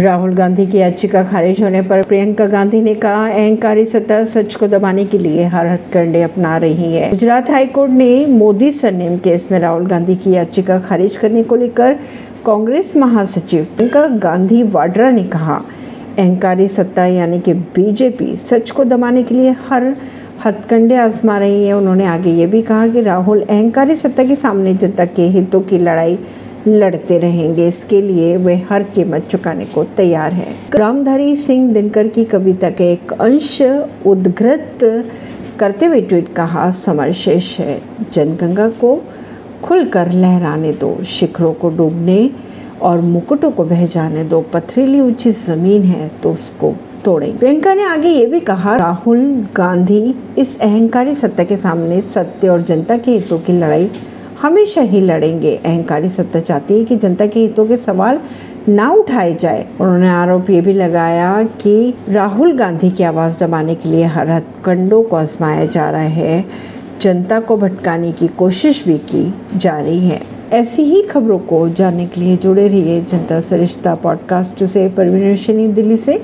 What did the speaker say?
राहुल गांधी की याचिका खारिज होने पर प्रियंका गांधी ने कहा, अहंकारी सत्ता सच को दबाने के लिए हर हथकंडे अपना रही है। गुजरात हाईकोर्ट ने मोदी सरनेम केस में राहुल गांधी की याचिका खारिज करने को लेकर कांग्रेस महासचिव प्रियंका गांधी वाड्रा ने कहा, अहंकारी सत्ता यानी कि बीजेपी सच को दबाने के लिए हर हथकंडे आजमा रही है। उन्होंने आगे ये भी कहा कि राहुल अहंकारी सत्ता के सामने जनता के हितों की लड़ाई लड़ते रहेंगे। इसके लिए वे हर कीमत चुकाने को तैयार है। रामधारी सिंह दिनकर की कविता के एक अंश उद्घृत करते हुए ट्वीट कहा, समर शेष है। जनगंगा को खुलकर लहराने दो, शिखरों को डूबने और मुकुटों को बह जाने दो। पथरीली ऊँची ज़मीन है तो उसको तोड़े प्रियंका ने आगे ये भी कहा, राहुल गांधी इस अहंकारी सत्ता के सामने सत्य और जनता के हितों की लड़ाई हमेशा ही लड़ेंगे। अहंकारी सत्ता चाहती है कि जनता के हितों के सवाल ना उठाए जाए। उन्होंने आरोप ये भी लगाया कि राहुल गांधी की आवाज़ दबाने के लिए हर हथकंडों को आजमाया जा रहा है। जनता को भटकाने की कोशिश भी की जा रही है। ऐसी ही खबरों को जानने के लिए जुड़े रहिए जनता सरिश्ता पॉडकास्ट से। परवीन दिल्ली से।